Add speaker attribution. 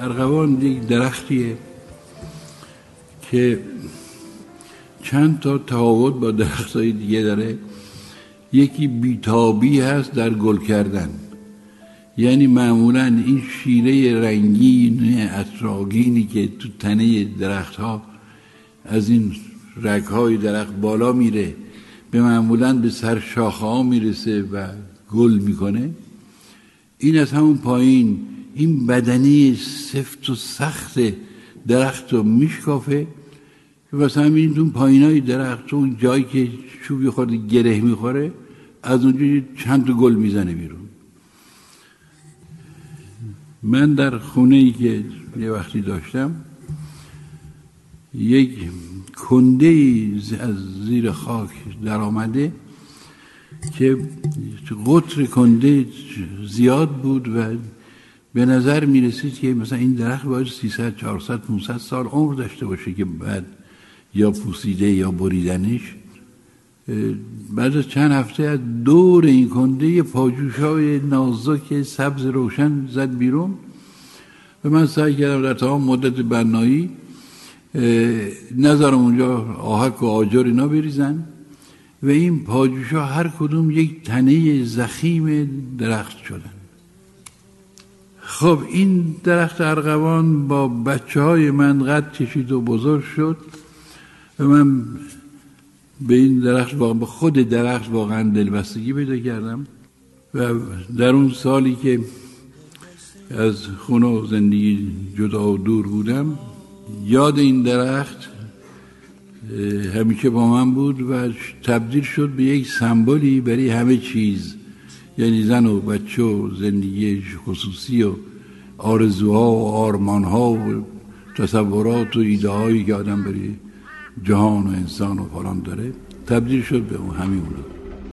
Speaker 1: ارغوان یک درختیه که چند تا تفاوت با درخت های دیگه داره. یکی بیتابی هست در گل کردن. یعنی معمولا این شیره رنگین اطراگینی که تو تنه درخت ها از این رگ های درخت بالا میره به معمولا به سر شاخه ها می‌رسه و گل می‌کنه. این از همون پایین این بدنی سفت و سخت درخت رو میشکافه واسه همین اون پایین های درخت اون جایی که چوبی خورده گره می‌خوره از اونجا چند گل می‌زنه بیرون. من در خونه ای که یه وقتی داشتم یک کنده از زیر خاک در آمده که قطر کنده زیاد بود و به نظر می رسید که مثلا این درخت باید 300 400 500 سال عمر داشته باشه که بعد یا پوسیده یا بریدنش. بعد از چند هفته از دور این کنده یه پاجوش های نازک سبز روشن زد بیرون. و من سعی کردم در تمام مدت بنایی نظرم اونجا آهک و آجر اینا بریزن. و این پاجوش ها هر کدوم یک تنه زخیم درخت شدن. خب این درخت ارغوان با بچه های من قد کشید و بزرگ شد و من به این درخت به خود درخت واقعا دلبستگی پیدا کردم و در اون سالی که از خونه و زندگی جدا و دور بودم یاد این درخت همیشه با من بود و تبدیل شد به یک سمبولی برای همه چیز. یعنی زن و بچه و زندگی خصوصی و آرزوها و آرمانها و تصورات و ایده که آدم برای جهان و انسان و فلان داره تبدیل شد به همین بود